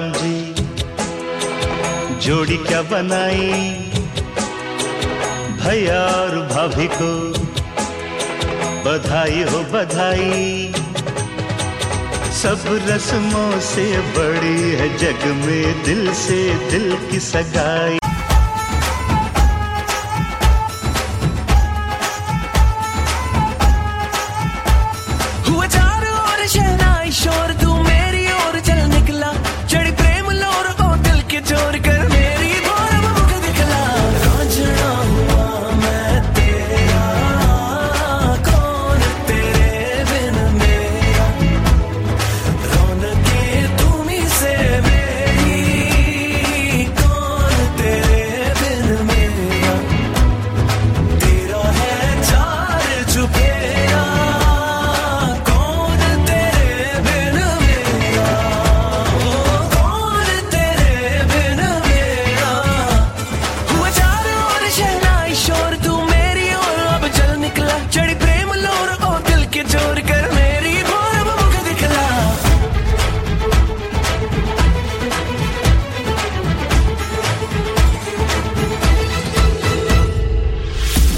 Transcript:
राम जी जोड़ी क्या बनाई? भैया और भाभी को बधाई हो बधाई। सब रस्मों से बड़ी है जग में दिल से दिल की सगाई। हुआ चारों ओर शहनाई शोर